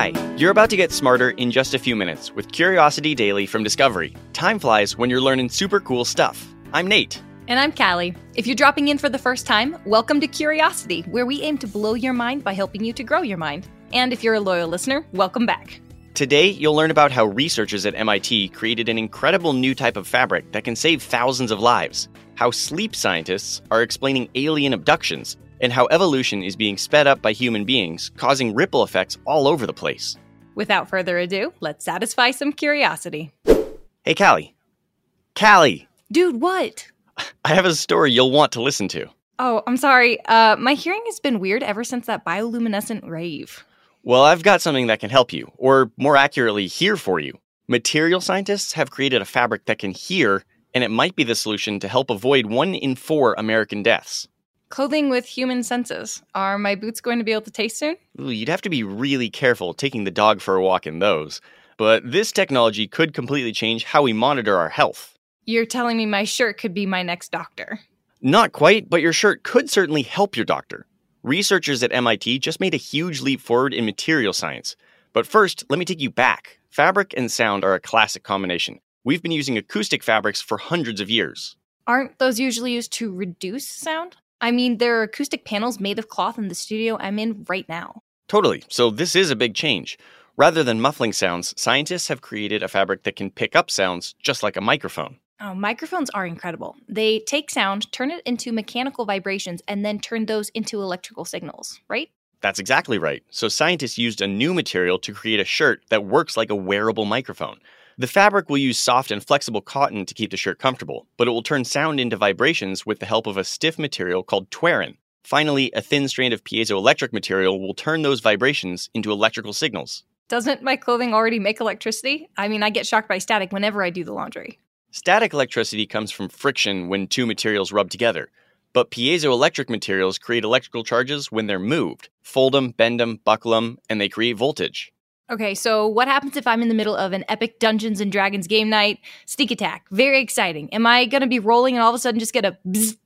Hi, you're about to get smarter in just a few minutes with Curiosity Daily from Discovery. Time flies when you're learning super cool stuff. I'm Nate. And I'm Callie. If you're dropping in for the first time, welcome to Curiosity, where we aim to blow your mind by helping you to grow your mind. And if you're a loyal listener, welcome back. Today, you'll learn about how researchers at MIT created an incredible new type of fabric that can save thousands of lives, how sleep scientists are explaining alien abductions, and how evolution is being sped up by human beings, causing ripple effects all over the place. Without further ado, let's satisfy some curiosity. Hey, Callie. Callie! Dude, what? I have a story you'll want to listen to. Oh, I'm sorry. Uh, my hearing has been weird ever since that bioluminescent rave. Well, I've got something that can help you, or more accurately, hear for you. Material scientists have created a fabric that can hear, and it might be the solution to help avoid one in four American deaths. Clothing with human senses. Are my boots going to be able to taste soon? Ooh, you'd have to be really careful taking the dog for a walk in those. But this technology could completely change how we monitor our health. You're telling me my shirt could be my next doctor. Not quite, but your shirt could certainly help your doctor. Researchers at MIT just made a huge leap forward in material science. But first, let me take you back. Fabric and sound are a classic combination. We've been using acoustic fabrics for hundreds of years. Aren't those usually used to reduce sound? I mean, there are acoustic panels made of cloth in the studio I'm in right now. Totally. So, this is a big change. Rather than muffling sounds, scientists have created a fabric that can pick up sounds just like a microphone. Oh, microphones are incredible. They take sound, turn it into mechanical vibrations, and then turn those into electrical signals, right? That's exactly right. So, scientists used a new material to create a shirt that works like a wearable microphone. The fabric will use soft and flexible cotton to keep the shirt comfortable, but it will turn sound into vibrations with the help of a stiff material called Twaron. Finally, a thin strand of piezoelectric material will turn those vibrations into electrical signals. Doesn't my clothing already make electricity? I mean, I get shocked by static whenever I do the laundry. Static electricity comes from friction when two materials rub together. But piezoelectric materials create electrical charges when they're moved. Fold them, bend them, buckle them, and they create voltage. Okay, so what happens if I'm in the middle of an epic Dungeons and Dragons game night? Sneak attack. Very exciting. Am I going to be rolling and all of a sudden just get a bzz?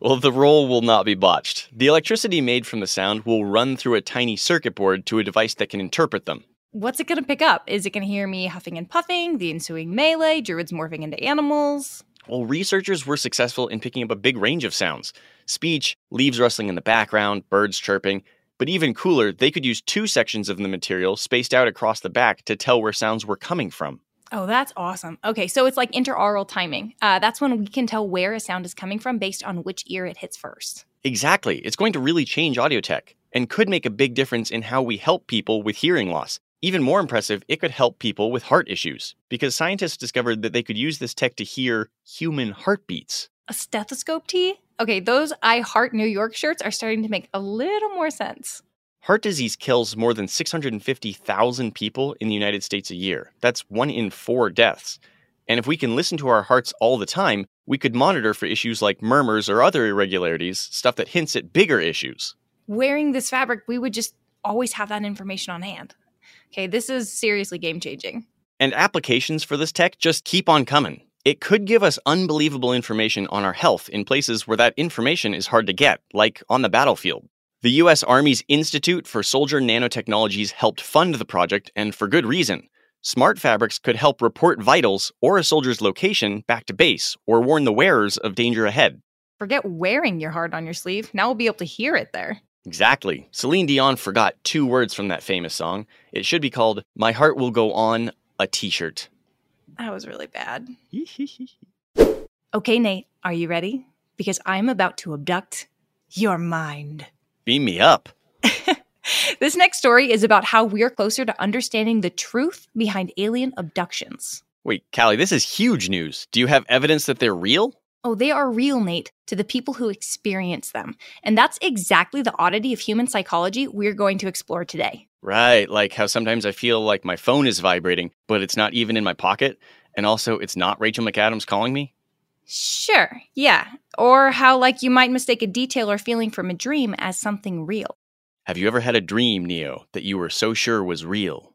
Well, the roll will not be botched. The electricity made from the sound will run through a tiny circuit board to a device that can interpret them. What's it going to pick up? Is it going to hear me huffing and puffing, the ensuing melee, druids morphing into animals? Well, researchers were successful in picking up a big range of sounds speech, leaves rustling in the background, birds chirping. But even cooler, they could use two sections of the material spaced out across the back to tell where sounds were coming from. Oh, that's awesome. Okay, so it's like interaural timing. Uh, that's when we can tell where a sound is coming from based on which ear it hits first. Exactly. It's going to really change audio tech and could make a big difference in how we help people with hearing loss. Even more impressive, it could help people with heart issues because scientists discovered that they could use this tech to hear human heartbeats. A stethoscope tee? Okay, those I Heart New York shirts are starting to make a little more sense. Heart disease kills more than 650,000 people in the United States a year. That's one in four deaths. And if we can listen to our hearts all the time, we could monitor for issues like murmurs or other irregularities, stuff that hints at bigger issues. Wearing this fabric, we would just always have that information on hand. Okay, this is seriously game changing. And applications for this tech just keep on coming. It could give us unbelievable information on our health in places where that information is hard to get, like on the battlefield. The U.S. Army's Institute for Soldier Nanotechnologies helped fund the project, and for good reason. Smart fabrics could help report vitals or a soldier's location back to base, or warn the wearers of danger ahead. Forget wearing your heart on your sleeve. Now we'll be able to hear it there. Exactly. Celine Dion forgot two words from that famous song. It should be called My Heart Will Go On a T shirt. That was really bad. okay, Nate, are you ready? Because I'm about to abduct your mind. Beam me up. this next story is about how we're closer to understanding the truth behind alien abductions. Wait, Callie, this is huge news. Do you have evidence that they're real? Oh, they are real, Nate, to the people who experience them. And that's exactly the oddity of human psychology we're going to explore today. Right, like how sometimes I feel like my phone is vibrating, but it's not even in my pocket. And also, it's not Rachel McAdams calling me. Sure, yeah. Or how, like, you might mistake a detail or feeling from a dream as something real. Have you ever had a dream, Neo, that you were so sure was real?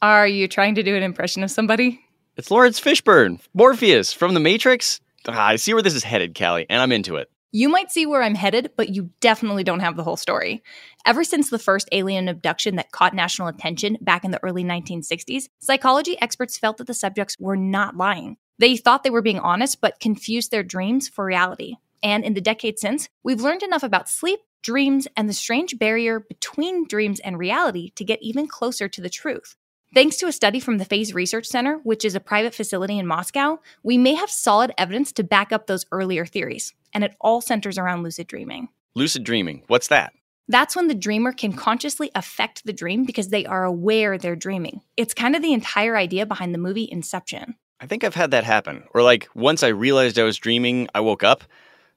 Are you trying to do an impression of somebody? It's Laurence Fishburne, Morpheus from The Matrix. Ah, I see where this is headed, Callie, and I'm into it. You might see where I'm headed, but you definitely don't have the whole story. Ever since the first alien abduction that caught national attention back in the early 1960s, psychology experts felt that the subjects were not lying. They thought they were being honest, but confused their dreams for reality. And in the decades since, we've learned enough about sleep, dreams, and the strange barrier between dreams and reality to get even closer to the truth. Thanks to a study from the Phase Research Center, which is a private facility in Moscow, we may have solid evidence to back up those earlier theories, and it all centers around lucid dreaming. Lucid dreaming, what's that? That's when the dreamer can consciously affect the dream because they are aware they're dreaming. It's kind of the entire idea behind the movie Inception. I think I've had that happen. Or like once I realized I was dreaming, I woke up,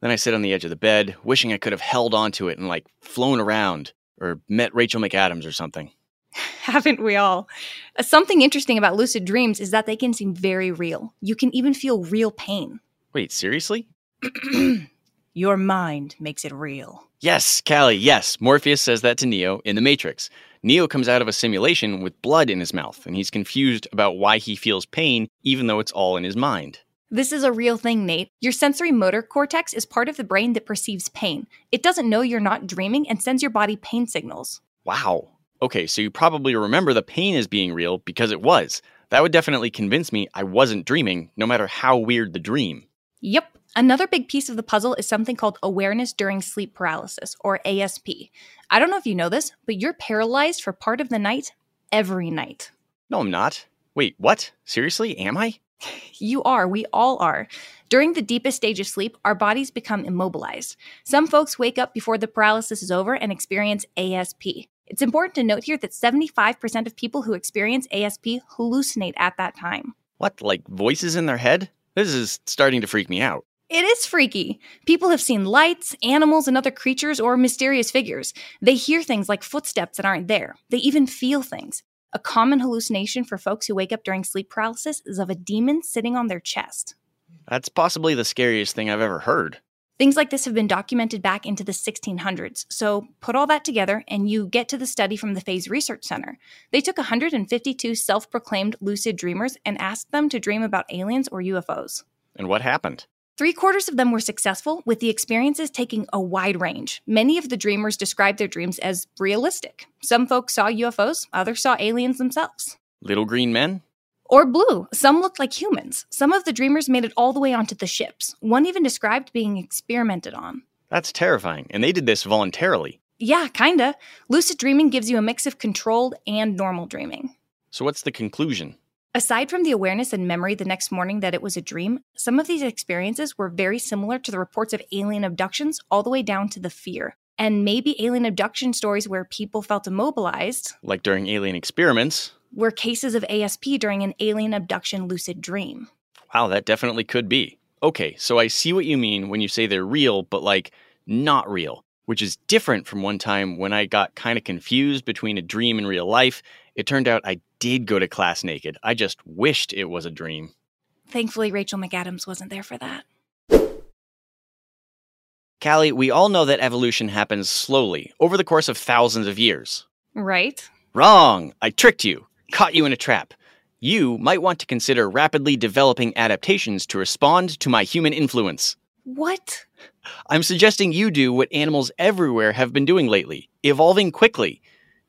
then I sit on the edge of the bed, wishing I could have held onto it and like flown around or met Rachel McAdams or something. Haven't we all? Uh, something interesting about lucid dreams is that they can seem very real. You can even feel real pain. Wait, seriously? Your mind makes it real. Yes, Callie, yes. Morpheus says that to Neo in The Matrix. Neo comes out of a simulation with blood in his mouth, and he's confused about why he feels pain, even though it's all in his mind. This is a real thing, Nate. Your sensory motor cortex is part of the brain that perceives pain. It doesn't know you're not dreaming and sends your body pain signals. Wow. Okay, so you probably remember the pain as being real because it was. That would definitely convince me I wasn't dreaming, no matter how weird the dream. Yep. Another big piece of the puzzle is something called awareness during sleep paralysis, or ASP. I don't know if you know this, but you're paralyzed for part of the night every night. No, I'm not. Wait, what? Seriously? Am I? You are. We all are. During the deepest stage of sleep, our bodies become immobilized. Some folks wake up before the paralysis is over and experience ASP. It's important to note here that 75% of people who experience ASP hallucinate at that time. What, like voices in their head? This is starting to freak me out. It is freaky. People have seen lights, animals, and other creatures or mysterious figures. They hear things like footsteps that aren't there. They even feel things. A common hallucination for folks who wake up during sleep paralysis is of a demon sitting on their chest. That's possibly the scariest thing I've ever heard. Things like this have been documented back into the 1600s. So put all that together and you get to the study from the Phase Research Center. They took 152 self proclaimed lucid dreamers and asked them to dream about aliens or UFOs. And what happened? Three quarters of them were successful, with the experiences taking a wide range. Many of the dreamers described their dreams as realistic. Some folks saw UFOs, others saw aliens themselves. Little green men? Or blue. Some looked like humans. Some of the dreamers made it all the way onto the ships. One even described being experimented on. That's terrifying. And they did this voluntarily. Yeah, kinda. Lucid dreaming gives you a mix of controlled and normal dreaming. So, what's the conclusion? Aside from the awareness and memory the next morning that it was a dream, some of these experiences were very similar to the reports of alien abductions, all the way down to the fear. And maybe alien abduction stories where people felt immobilized, Like during alien experiments? Were cases of ASP during an alien abduction lucid dream. Wow, that definitely could be. Okay, so I see what you mean when you say they're real, but like not real, which is different from one time when I got kind of confused between a dream and real life. It turned out I did go to class naked. I just wished it was a dream. Thankfully, Rachel McAdams wasn't there for that. Callie, we all know that evolution happens slowly, over the course of thousands of years. Right? Wrong! I tricked you, caught you in a trap. You might want to consider rapidly developing adaptations to respond to my human influence. What? I'm suggesting you do what animals everywhere have been doing lately evolving quickly.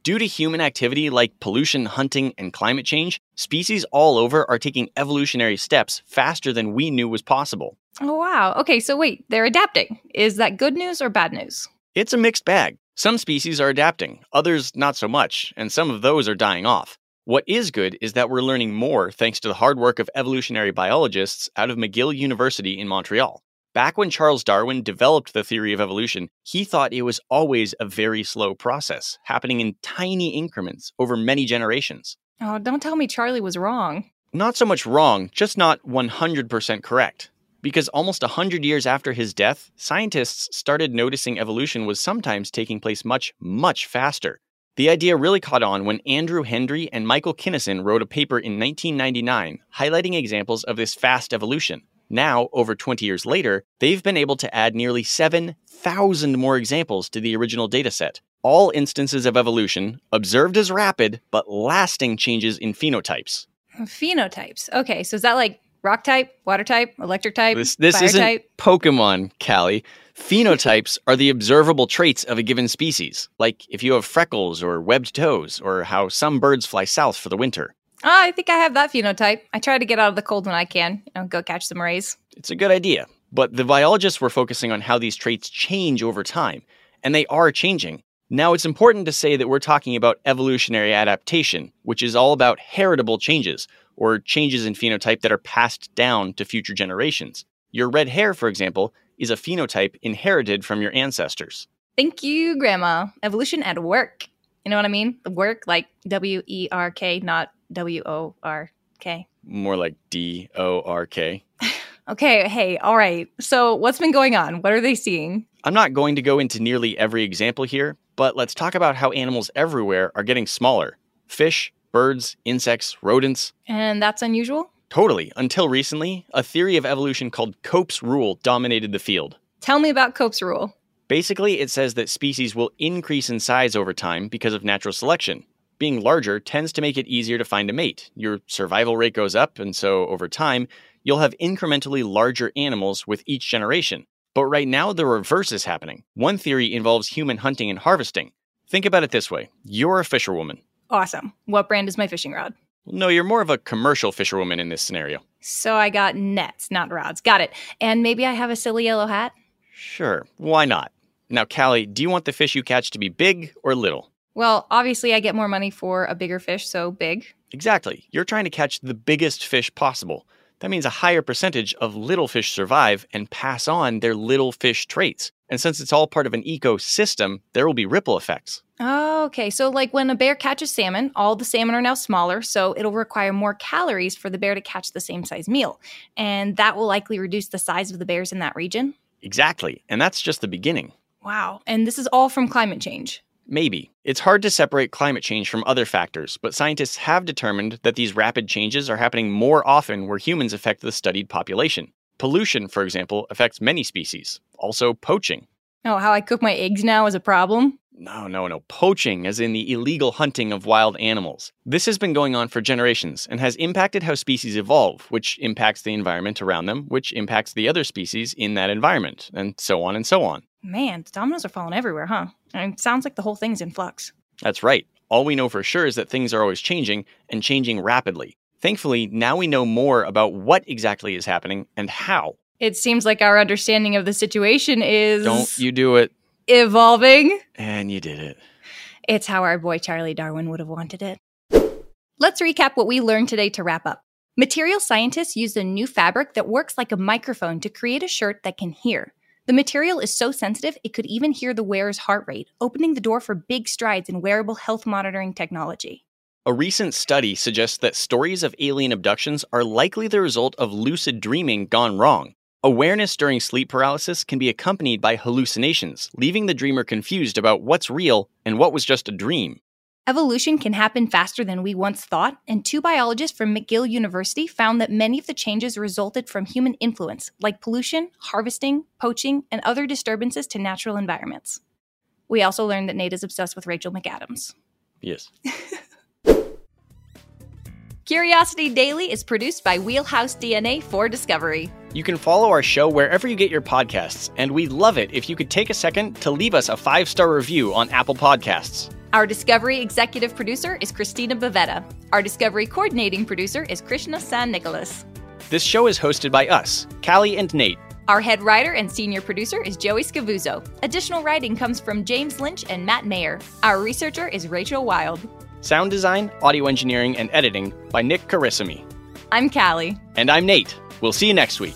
Due to human activity like pollution, hunting, and climate change, species all over are taking evolutionary steps faster than we knew was possible. Oh, wow. Okay, so wait, they're adapting. Is that good news or bad news? It's a mixed bag. Some species are adapting, others not so much, and some of those are dying off. What is good is that we're learning more thanks to the hard work of evolutionary biologists out of McGill University in Montreal. Back when Charles Darwin developed the theory of evolution, he thought it was always a very slow process, happening in tiny increments over many generations. Oh, don't tell me Charlie was wrong. Not so much wrong, just not 100% correct. Because almost 100 years after his death, scientists started noticing evolution was sometimes taking place much, much faster. The idea really caught on when Andrew Hendry and Michael Kinnison wrote a paper in 1999 highlighting examples of this fast evolution. Now, over 20 years later, they've been able to add nearly 7,000 more examples to the original dataset. All instances of evolution observed as rapid but lasting changes in phenotypes. Phenotypes. Okay, so is that like rock type, water type, electric type, This, this fire isn't type? Pokemon, Callie. Phenotypes are the observable traits of a given species, like if you have freckles or webbed toes, or how some birds fly south for the winter. Oh, I think I have that phenotype. I try to get out of the cold when I can, know, go catch some rays. It's a good idea, but the biologists were focusing on how these traits change over time, and they are changing. Now, it's important to say that we're talking about evolutionary adaptation, which is all about heritable changes, or changes in phenotype that are passed down to future generations. Your red hair, for example, is a phenotype inherited from your ancestors. Thank you, Grandma. Evolution at work. You know what I mean? The work, like W E R K, not W O R K. More like D O R K. Okay, hey, all right. So, what's been going on? What are they seeing? I'm not going to go into nearly every example here, but let's talk about how animals everywhere are getting smaller fish, birds, insects, rodents. And that's unusual? Totally. Until recently, a theory of evolution called Cope's rule dominated the field. Tell me about Cope's rule. Basically, it says that species will increase in size over time because of natural selection. Being larger tends to make it easier to find a mate. Your survival rate goes up, and so over time, you'll have incrementally larger animals with each generation. But right now, the reverse is happening. One theory involves human hunting and harvesting. Think about it this way you're a fisherwoman. Awesome. What brand is my fishing rod? No, you're more of a commercial fisherwoman in this scenario. So I got nets, not rods. Got it. And maybe I have a silly yellow hat? Sure, why not? Now, Callie, do you want the fish you catch to be big or little? Well, obviously, I get more money for a bigger fish, so big. Exactly. You're trying to catch the biggest fish possible. That means a higher percentage of little fish survive and pass on their little fish traits. And since it's all part of an ecosystem, there will be ripple effects. Oh, okay. So, like when a bear catches salmon, all the salmon are now smaller, so it'll require more calories for the bear to catch the same size meal. And that will likely reduce the size of the bears in that region. Exactly. And that's just the beginning. Wow. And this is all from climate change. Maybe. It's hard to separate climate change from other factors, but scientists have determined that these rapid changes are happening more often where humans affect the studied population. Pollution, for example, affects many species. Also, poaching. Oh, how I cook my eggs now is a problem? No, no, no. Poaching, as in the illegal hunting of wild animals. This has been going on for generations and has impacted how species evolve, which impacts the environment around them, which impacts the other species in that environment, and so on and so on. Man, the dominoes are falling everywhere, huh? And it sounds like the whole thing's in flux. That's right. All we know for sure is that things are always changing and changing rapidly. Thankfully, now we know more about what exactly is happening and how. It seems like our understanding of the situation is Don't you do it. evolving. And you did it. It's how our boy Charlie Darwin would have wanted it. Let's recap what we learned today to wrap up. Material scientists used a new fabric that works like a microphone to create a shirt that can hear. The material is so sensitive it could even hear the wearer's heart rate, opening the door for big strides in wearable health monitoring technology. A recent study suggests that stories of alien abductions are likely the result of lucid dreaming gone wrong. Awareness during sleep paralysis can be accompanied by hallucinations, leaving the dreamer confused about what's real and what was just a dream. Evolution can happen faster than we once thought, and two biologists from McGill University found that many of the changes resulted from human influence, like pollution, harvesting, poaching, and other disturbances to natural environments. We also learned that Nate is obsessed with Rachel McAdams. Yes. Curiosity Daily is produced by Wheelhouse DNA for Discovery. You can follow our show wherever you get your podcasts, and we'd love it if you could take a second to leave us a five star review on Apple Podcasts. Our Discovery executive producer is Christina Bavetta. Our Discovery coordinating producer is Krishna San Nicholas. This show is hosted by us, Callie and Nate. Our head writer and senior producer is Joey Scavuzzo. Additional writing comes from James Lynch and Matt Mayer. Our researcher is Rachel Wild. Sound design, audio engineering, and editing by Nick Carissimi. I'm Callie. And I'm Nate. We'll see you next week.